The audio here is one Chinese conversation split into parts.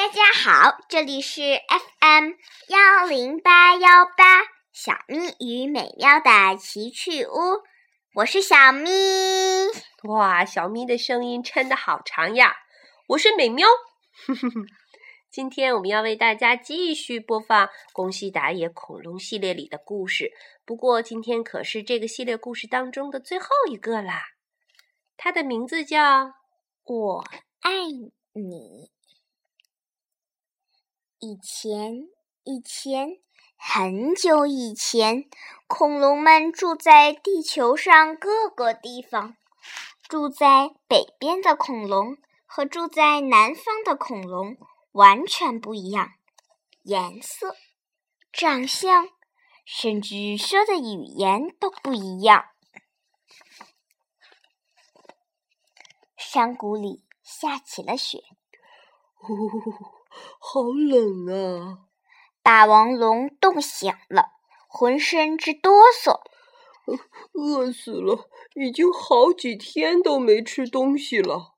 大家好，这里是 FM 幺零八幺八小咪与美妙的奇趣屋，我是小咪。哇，小咪的声音撑的好长呀！我是美喵。今天我们要为大家继续播放《宫西达也恐龙系列》里的故事，不过今天可是这个系列故事当中的最后一个啦。它的名字叫《我爱你》。以前，以前，很久以前，恐龙们住在地球上各个地方。住在北边的恐龙和住在南方的恐龙完全不一样，颜色、长相，甚至说的语言都不一样。山谷里下起了雪。呼。好冷啊！霸王龙冻醒了，浑身直哆嗦。饿死了，已经好几天都没吃东西了。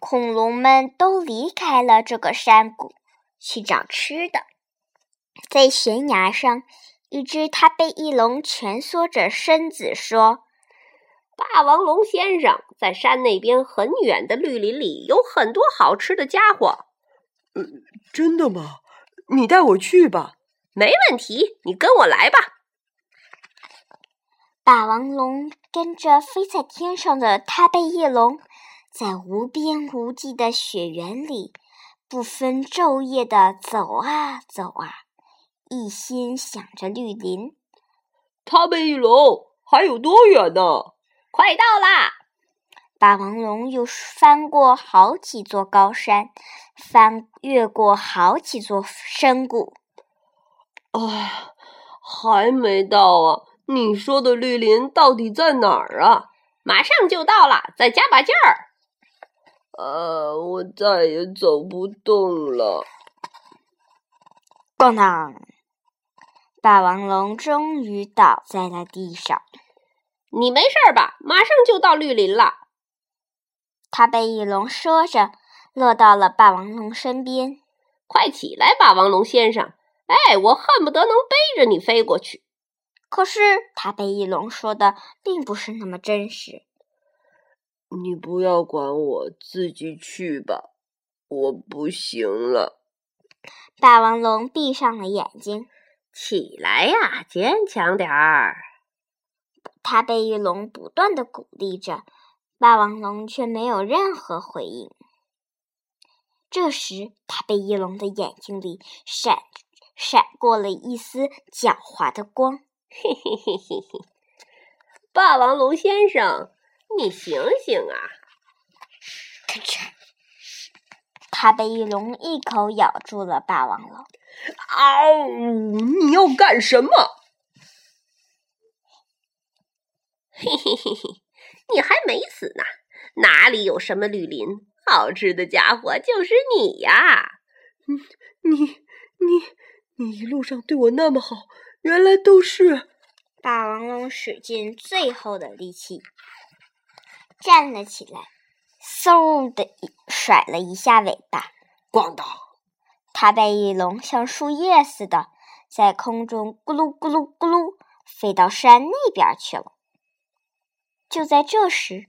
恐龙们都离开了这个山谷，去找吃的。在悬崖上，一只它被翼龙蜷缩着身子说：“霸王龙先生，在山那边很远的绿林里有很多好吃的家伙。”呃，真的吗？你带我去吧。没问题，你跟我来吧。霸王龙跟着飞在天上的他背翼龙，在无边无际的雪原里，不分昼夜的走啊走啊，一心想着绿林。他背翼龙，还有多远呢？快到啦！霸王龙又翻过好几座高山，翻越过好几座深谷。哎，还没到啊！你说的绿林到底在哪儿啊？马上就到了，再加把劲儿。呃，我再也走不动了。咣当！霸王龙终于倒在了地上。你没事吧？马上就到绿林了。踏背翼龙说着，落到了霸王龙身边。“快起来，霸王龙先生！哎，我恨不得能背着你飞过去。”可是他被翼龙说的并不是那么真实。“你不要管我，自己去吧，我不行了。”霸王龙闭上了眼睛。“起来呀，坚强点儿！”他被翼龙不断的鼓励着。霸王龙却没有任何回应。这时，他被翼龙的眼睛里闪闪过了一丝狡猾的光。嘿嘿嘿嘿嘿！霸王龙先生，你醒醒啊！咔嚓！他被翼龙一口咬住了霸王龙。嗷！你要干什么？嘿嘿嘿嘿！你还没死呢，哪里有什么绿林？好吃的家伙就是你呀！你你你一路上对我那么好，原来都是……霸王龙使尽最后的力气站了起来，嗖的一甩了一下尾巴，咣当！它被翼龙像树叶似的在空中咕噜咕噜咕噜飞到山那边去了。就在这时，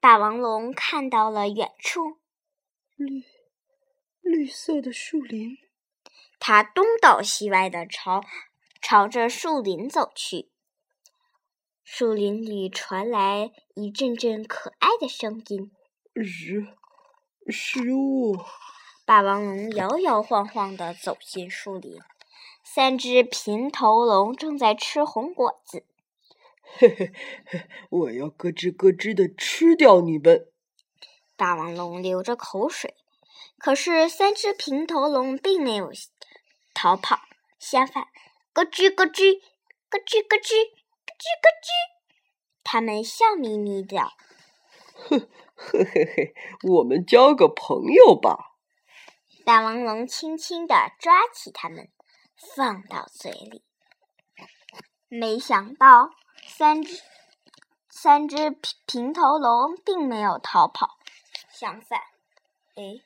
霸王龙看到了远处绿绿色的树林。它东倒西歪的朝朝着树林走去。树林里传来一阵阵可爱的声音：“食食物。”霸王龙摇摇晃晃的走进树林，三只平头龙正在吃红果子。嘿嘿嘿！我要咯吱咯吱的吃掉你们！霸王龙流着口水，可是三只平头龙并没有逃跑，相反，咯吱咯吱，咯吱咯吱，咯吱咯吱，他们笑眯眯的。哼，嘿嘿嘿，我们交个朋友吧！霸王龙轻轻的抓起它们，放到嘴里，没想到。三只三只平平头龙并没有逃跑，相反，哎，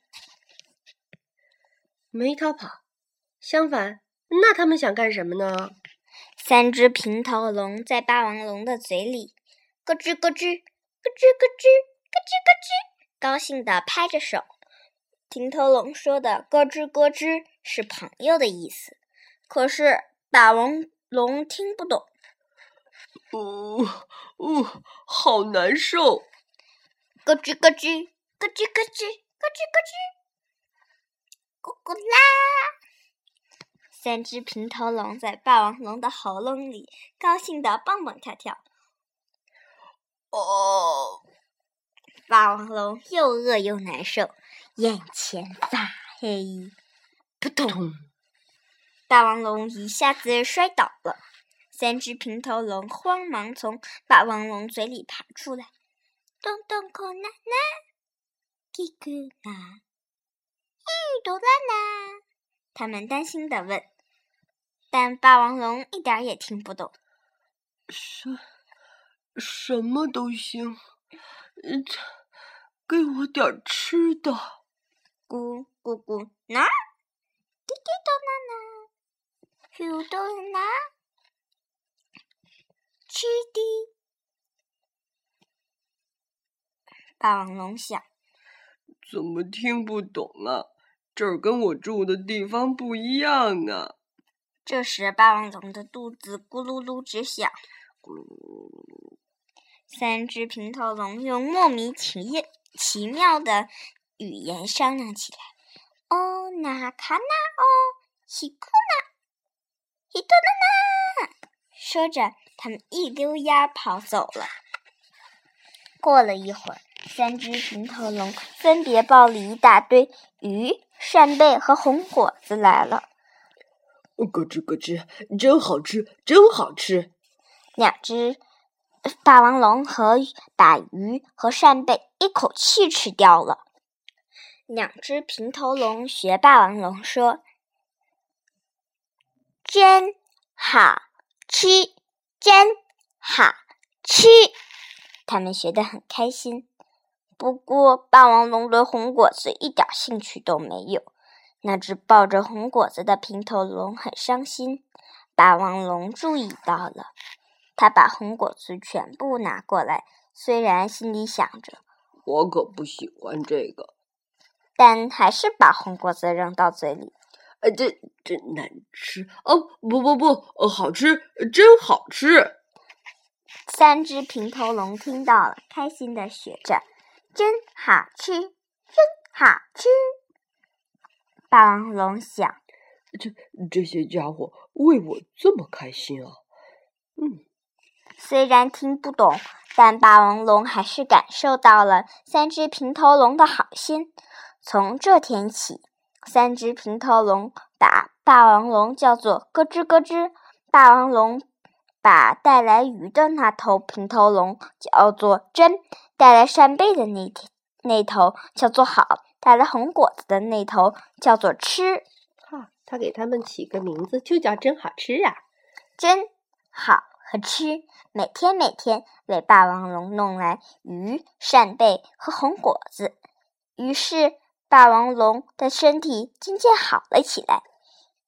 没逃跑。相反，那他们想干什么呢？三只平头龙在霸王龙的嘴里咯吱咯吱、咯吱咯吱、咯吱咯吱，高兴地拍着手。平头龙说的“咯吱咯吱”是朋友的意思，可是霸王龙听不懂。哦哦，好难受！咯吱咯吱，咯吱咯吱，咯吱咯吱，咕咕啦！三只平头龙在霸王龙的喉咙里高兴的蹦蹦跳跳。哦，霸王龙又饿又难受，眼前发黑。扑通！霸王龙一下子摔倒了。三只平头龙慌忙从霸王龙嘴里爬出来，咚咚空啦啦，叽咕啦，咦嘟啦啦。他们担心的问，但霸王龙一点也听不懂。什什么都行，嗯，给我点吃的。咕咕咕啦，滴滴嘟啦啦，咻嘟啦。吃的，霸王龙想：怎么听不懂啊？这儿跟我住的地方不一样啊！这时，霸王龙的肚子咕噜噜直响。咕噜噜噜噜！三只平头龙用莫名其奇妙的语言商量起来：“哦，那卡那哦，西库那，西多那那。”说着，他们一溜烟儿跑走了。过了一会儿，三只平头龙分别抱了一大堆鱼、扇贝和红果子来了。咯吱咯吱，真好吃，真好吃！两只霸王龙和把鱼和扇贝一口气吃掉了。两只平头龙学霸王龙说：“真好。”吃，真好吃！他们学得很开心。不过，霸王龙对红果子一点兴趣都没有。那只抱着红果子的平头龙很伤心。霸王龙注意到了，他把红果子全部拿过来，虽然心里想着“我可不喜欢这个”，但还是把红果子扔到嘴里。呃，这真难吃哦！不不不，好吃，真好吃！三只平头龙听到了，开心的学着：“真好吃，真好吃！”霸王龙想：“这这些家伙为我这么开心啊！”嗯，虽然听不懂，但霸王龙还是感受到了三只平头龙的好心。从这天起。三只平头龙把霸王龙叫做咯吱咯吱，霸王龙把带来鱼的那头平头龙叫做真，带来扇贝的那那头叫做好，带来红果子的那头叫做吃。哈，他给他们起个名字就叫真好吃啊！真好和吃，每天每天为霸王龙弄来鱼、扇贝和红果子，于是。霸王龙的身体渐渐好了起来。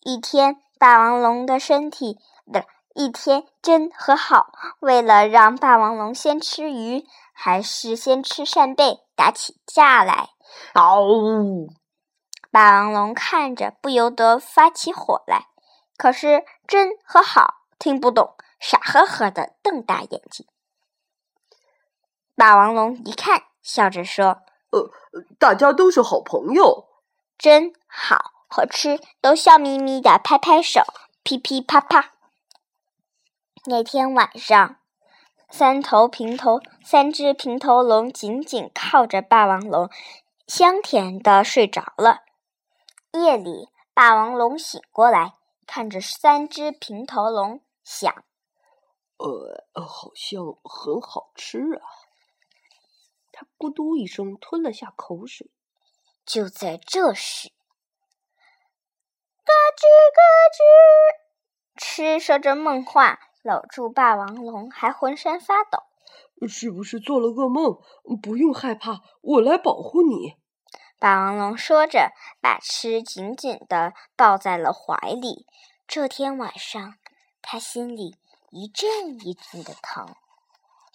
一天，霸王龙的身体的，一天真和好为了让霸王龙先吃鱼还是先吃扇贝打起架来。嗷！霸王龙看着不由得发起火来。可是真和好听不懂，傻呵呵的瞪大眼睛。霸王龙一看，笑着说。呃，大家都是好朋友，真好好吃都笑眯眯的拍拍手，噼噼啪啪。那天晚上，三头平头三只平头龙紧紧靠着霸王龙，香甜的睡着了。夜里，霸王龙醒过来，看着三只平头龙，想：呃，好像很好吃啊。他咕嘟一声吞了下口水。就在这时，咯吱咯吱，吃说着梦话，搂住霸王龙，还浑身发抖。是不是做了噩梦？不用害怕，我来保护你。霸王龙说着，把吃紧紧的抱在了怀里。这天晚上，他心里一阵一阵的疼。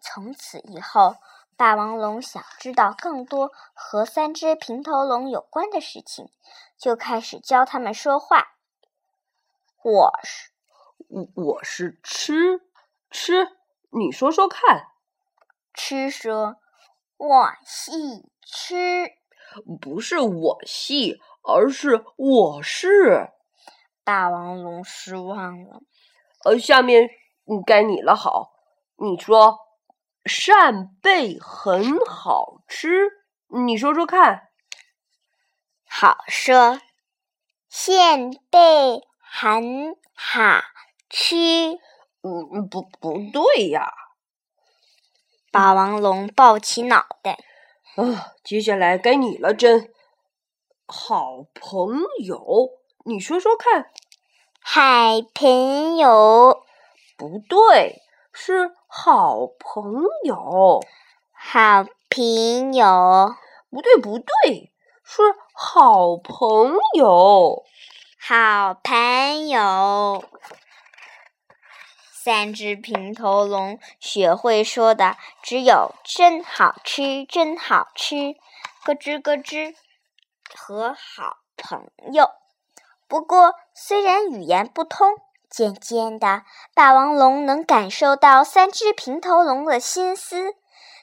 从此以后，霸王龙想知道更多和三只平头龙有关的事情，就开始教他们说话。我是，我我是吃吃，你说说看。吃说，我系吃，不是我系，而是我是。霸王龙失望了。呃，下面该你了。好，你说扇贝很好吃，你说说看。好说，扇贝很好吃。嗯，不，不对呀。霸王龙抱起脑袋。啊，接下来该你了，真好朋友。你说说看，好朋友不对，是好朋友。好朋友不对，不对，是好朋友。好朋友。三只平头龙学会说的只有“真好吃，真好吃”，咯吱咯吱和好朋友。不过，虽然语言不通，渐渐的，霸王龙能感受到三只平头龙的心思。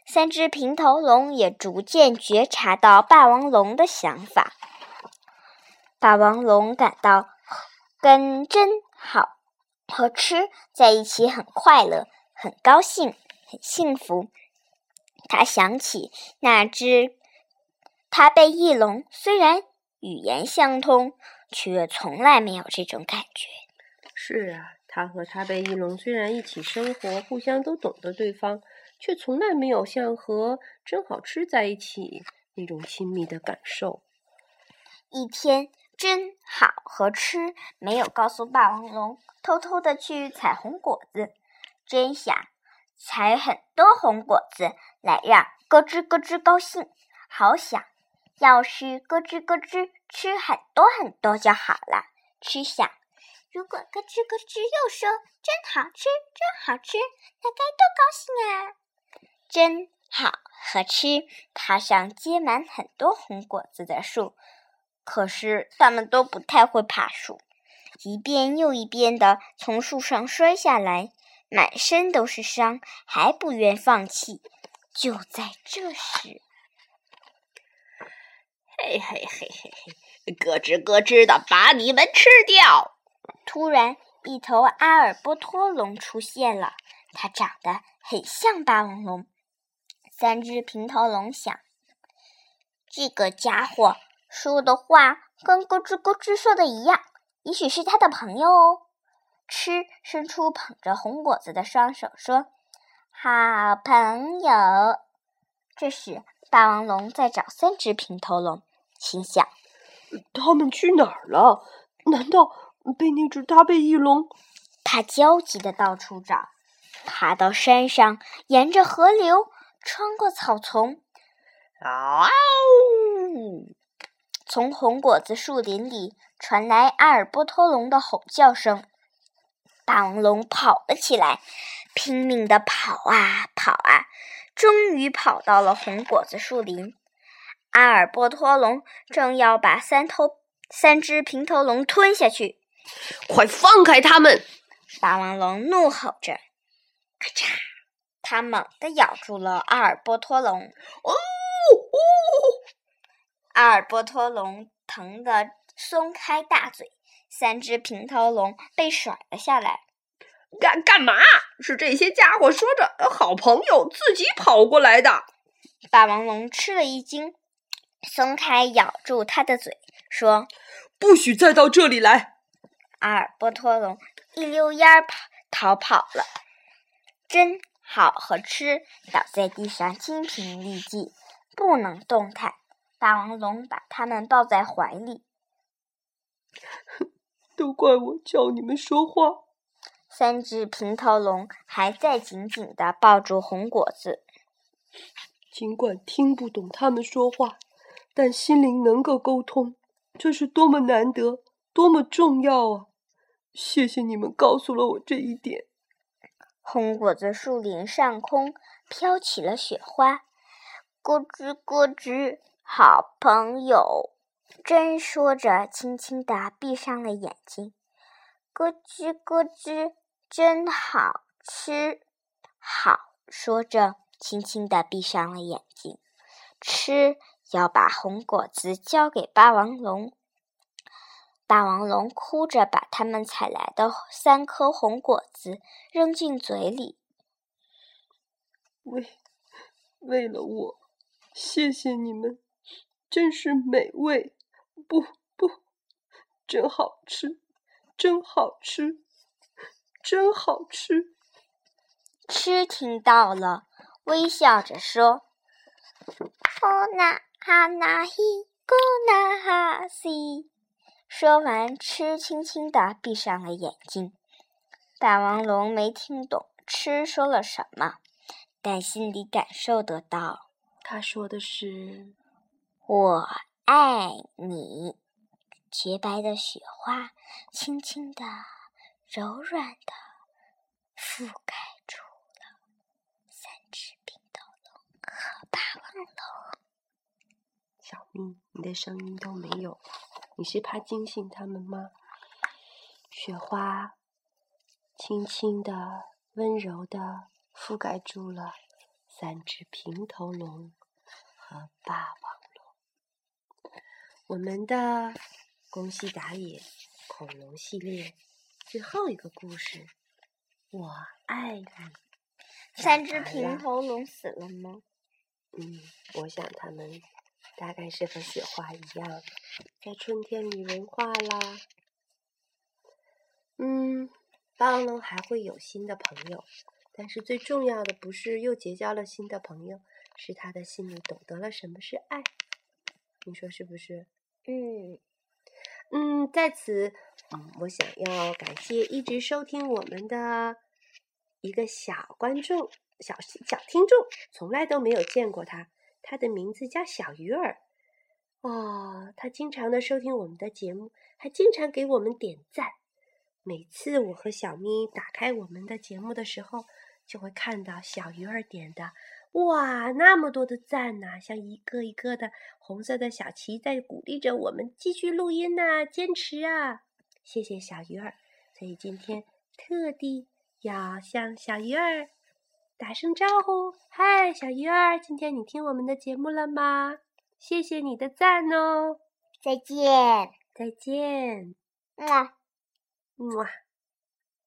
三只平头龙也逐渐觉察到霸王龙的想法。霸王龙感到跟真好和吃在一起很快乐、很高兴、很幸福。他想起那只他被翼龙，虽然语言相通。却从来没有这种感觉。是啊，他和他贝翼龙虽然一起生活，互相都懂得对方，却从来没有像和真好吃在一起那种亲密的感受。一天，真好和吃没有告诉霸王龙，偷偷的去采红果子。真想采很多红果子来让咯吱咯吱高兴，好想。要是咯吱咯吱吃很多很多就好了。吃想，如果咯吱咯吱又说真好吃，真好吃，那该多高兴啊！真好和吃爬上结满很多红果子的树，可是它们都不太会爬树，一遍又一遍的从树上摔下来，满身都是伤，还不愿放弃。就在这时。嘿嘿嘿嘿嘿，咯吱咯吱的把你们吃掉！突然，一头阿尔波托龙出现了，它长得很像霸王龙。三只平头龙想，这个家伙说的话跟咯吱咯吱说的一样，也许是他的朋友哦。吃伸出捧着红果子的双手说：“好朋友。”这时，霸王龙在找三只平头龙。心想：他们去哪儿了？难道被那只大背翼龙？他焦急的到处找，爬到山上，沿着河流，穿过草丛。嗷！从红果子树林里传来阿尔波托龙的吼叫声。霸王龙跑了起来，拼命的跑啊跑啊，终于跑到了红果子树林。阿尔波托龙正要把三头三只平头龙吞下去，快放开他们！霸王龙怒吼着，咔嚓，它猛地咬住了阿尔波托龙。哦哦！阿尔波托龙疼得松开大嘴，三只平头龙被甩了下来。干干嘛？是这些家伙说着好朋友自己跑过来的。霸王龙吃了一惊。松开咬住他的嘴，说：“不许再到这里来！”阿尔波托龙一溜烟儿跑逃跑了。真好和吃倒在地上精疲力尽，不能动弹。霸王龙把他们抱在怀里，都怪我叫你们说话。三只平头龙还在紧紧地抱住红果子，尽管听不懂他们说话。但心灵能够沟通，这是多么难得，多么重要啊！谢谢你们告诉了我这一点。红果子树林上空飘起了雪花，咯吱咯吱，好朋友。真说着，轻轻地闭上了眼睛。咯吱咯吱，真好吃。好说着，轻轻地闭上了眼睛。吃，要把红果子交给霸王龙。霸王龙哭着把他们采来的三颗红果子扔进嘴里。为，为了我，谢谢你们，真是美味。不不，真好吃，真好吃，真好吃。吃听到了，微笑着说：“哦那哈那嘿，咕那哈西。”说完，吃轻轻地闭上了眼睛。霸王龙没听懂吃说了什么，但心里感受得到，他说的是：“我爱你。”洁白的雪花轻轻的、柔软的覆盖住了三只冰头龙和霸王龙。小咪，你的声音都没有了。你是怕惊醒他们吗？雪花轻轻的、温柔的覆盖住了三只平头龙和霸王龙。我们的宫西达也恐龙系列最后一个故事，我爱你。三只平头龙死了吗？嗯，我想他们。大概是和雪花一样，在春天里融化啦。嗯，霸王龙还会有新的朋友，但是最重要的不是又结交了新的朋友，是他的心里懂得了什么是爱。你说是不是？嗯嗯，在此，嗯，我想要感谢一直收听我们的一个小观众、小小听众，从来都没有见过他。他的名字叫小鱼儿，哦，他经常的收听我们的节目，还经常给我们点赞。每次我和小咪打开我们的节目的时候，就会看到小鱼儿点的，哇，那么多的赞呐，像一个一个的红色的小旗在鼓励着我们继续录音呐，坚持啊！谢谢小鱼儿，所以今天特地要向小鱼儿。打声招呼，嗨，小鱼儿，今天你听我们的节目了吗？谢谢你的赞哦，再见，再见，么，么。